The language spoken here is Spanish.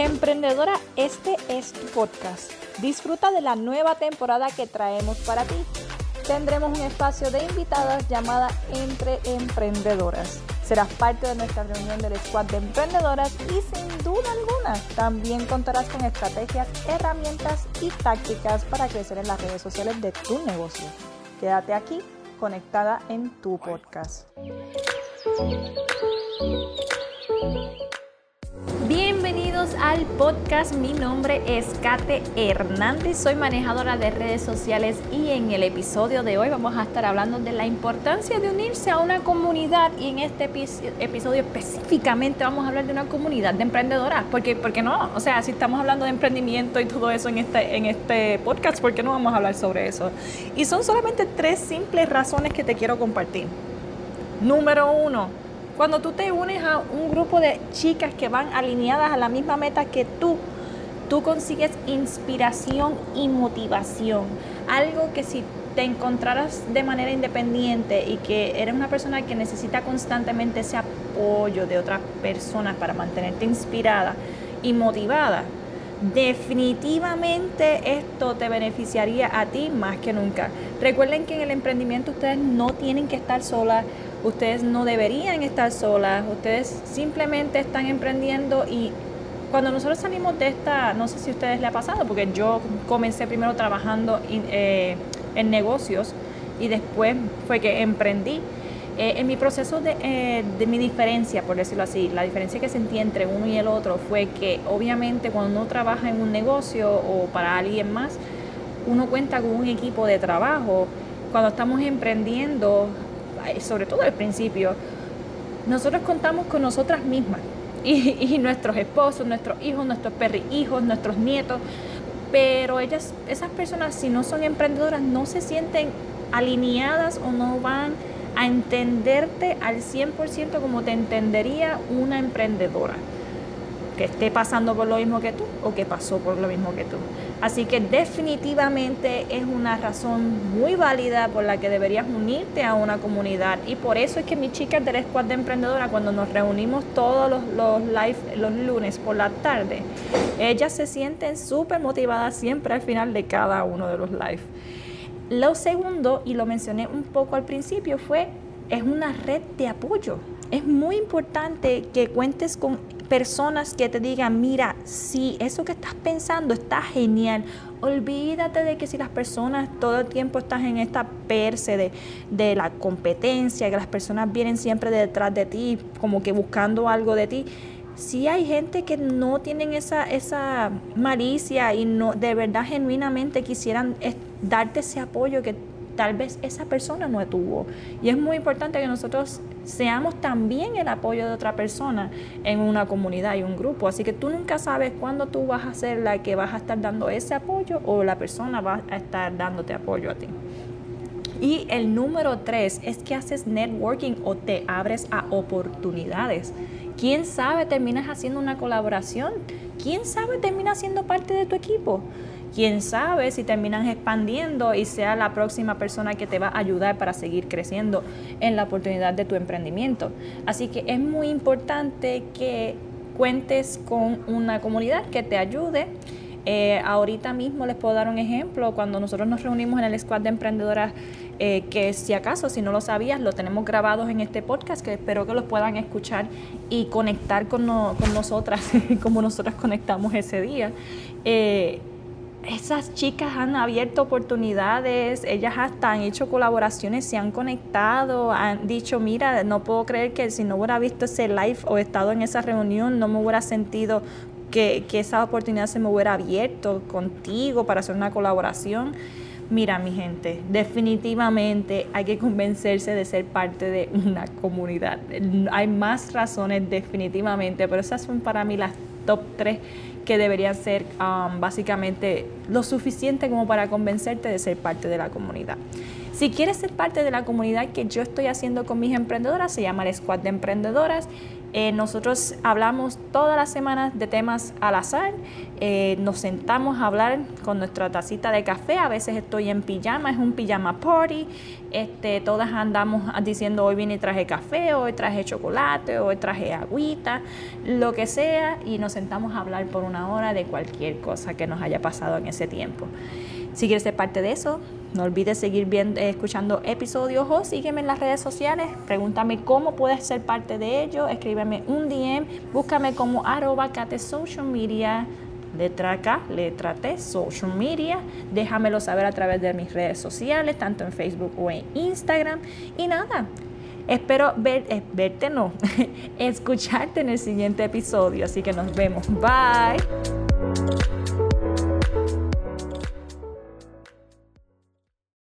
Emprendedora, este es tu podcast. Disfruta de la nueva temporada que traemos para ti. Tendremos un espacio de invitadas llamada Entre Emprendedoras. Serás parte de nuestra reunión del squad de emprendedoras y sin duda alguna también contarás con estrategias, herramientas y tácticas para crecer en las redes sociales de tu negocio. Quédate aquí conectada en tu podcast. Al podcast. Mi nombre es Kate Hernández, soy manejadora de redes sociales y en el episodio de hoy vamos a estar hablando de la importancia de unirse a una comunidad y en este episodio específicamente vamos a hablar de una comunidad de emprendedoras. Porque, ¿Por qué no? O sea, si estamos hablando de emprendimiento y todo eso en este, en este podcast, ¿por qué no vamos a hablar sobre eso? Y son solamente tres simples razones que te quiero compartir. Número uno, cuando tú te unes a un grupo de chicas que van alineadas a la misma meta que tú, tú consigues inspiración y motivación. Algo que si te encontraras de manera independiente y que eres una persona que necesita constantemente ese apoyo de otras personas para mantenerte inspirada y motivada, definitivamente esto te beneficiaría a ti más que nunca. Recuerden que en el emprendimiento ustedes no tienen que estar solas, ustedes no deberían estar solas, ustedes simplemente están emprendiendo y cuando nosotros salimos de esta, no sé si a ustedes le ha pasado, porque yo comencé primero trabajando eh, en negocios y después fue que emprendí. Eh, en mi proceso de, eh, de, mi diferencia, por decirlo así, la diferencia que sentí entre uno y el otro fue que obviamente cuando uno trabaja en un negocio o para alguien más, uno cuenta con un equipo de trabajo. Cuando estamos emprendiendo, sobre todo al principio, nosotros contamos con nosotras mismas y, nuestros esposos, nuestros hijos, nuestros hijos, nuestros nietos, pero ellas, esas personas si no son emprendedoras no se sienten alineadas o no van a entenderte al 100% como te entendería una emprendedora que esté pasando por lo mismo que tú o que pasó por lo mismo que tú. Así que definitivamente es una razón muy válida por la que deberías unirte a una comunidad y por eso es que mis chicas del Squad de Emprendedora cuando nos reunimos todos los, los live los lunes por la tarde, ellas se sienten súper motivadas siempre al final de cada uno de los live. Lo segundo, y lo mencioné un poco al principio, fue es una red de apoyo. Es muy importante que cuentes con personas que te digan, mira, si eso que estás pensando está genial, olvídate de que si las personas todo el tiempo están en esta perse de, de la competencia, que las personas vienen siempre detrás de ti, como que buscando algo de ti. Si hay gente que no tienen esa, esa malicia y no de verdad genuinamente quisieran darte ese apoyo que tal vez esa persona no tuvo. Y es muy importante que nosotros seamos también el apoyo de otra persona en una comunidad y un grupo. Así que tú nunca sabes cuándo tú vas a ser la que vas a estar dando ese apoyo o la persona va a estar dándote apoyo a ti. Y el número tres es que haces networking o te abres a oportunidades. ¿Quién sabe terminas haciendo una colaboración? ¿Quién sabe termina siendo parte de tu equipo? Quién sabe si terminan expandiendo y sea la próxima persona que te va a ayudar para seguir creciendo en la oportunidad de tu emprendimiento. Así que es muy importante que cuentes con una comunidad que te ayude. Eh, ahorita mismo les puedo dar un ejemplo. Cuando nosotros nos reunimos en el squad de emprendedoras, eh, que si acaso, si no lo sabías, lo tenemos grabados en este podcast, que espero que los puedan escuchar y conectar con, con nosotras, como nosotras conectamos ese día. Eh, esas chicas han abierto oportunidades, ellas hasta han hecho colaboraciones, se han conectado, han dicho, mira, no puedo creer que si no hubiera visto ese live o estado en esa reunión, no me hubiera sentido que, que esa oportunidad se me hubiera abierto contigo para hacer una colaboración. Mira, mi gente, definitivamente hay que convencerse de ser parte de una comunidad. Hay más razones definitivamente, pero esas son para mí las top 3 que deberían ser um, básicamente lo suficiente como para convencerte de ser parte de la comunidad. Si quieres ser parte de la comunidad que yo estoy haciendo con mis emprendedoras, se llama el Squad de Emprendedoras. Eh, nosotros hablamos todas las semanas de temas al azar. Eh, nos sentamos a hablar con nuestra tacita de café. A veces estoy en pijama, es un pijama party. Este, todas andamos diciendo hoy vine y traje café, hoy traje chocolate, hoy traje agüita, lo que sea. Y nos sentamos a hablar por una hora de cualquier cosa que nos haya pasado en ese tiempo. Si quieres ser parte de eso, no olvides seguir viendo, eh, escuchando episodios o sígueme en las redes sociales. Pregúntame cómo puedes ser parte de ello. Escríbeme un DM. Búscame como arroba social media. Letra K, letra T, social media. Déjamelo saber a través de mis redes sociales, tanto en Facebook o en Instagram. Y nada, espero eh, verte, no, escucharte en el siguiente episodio. Así que nos vemos. Bye.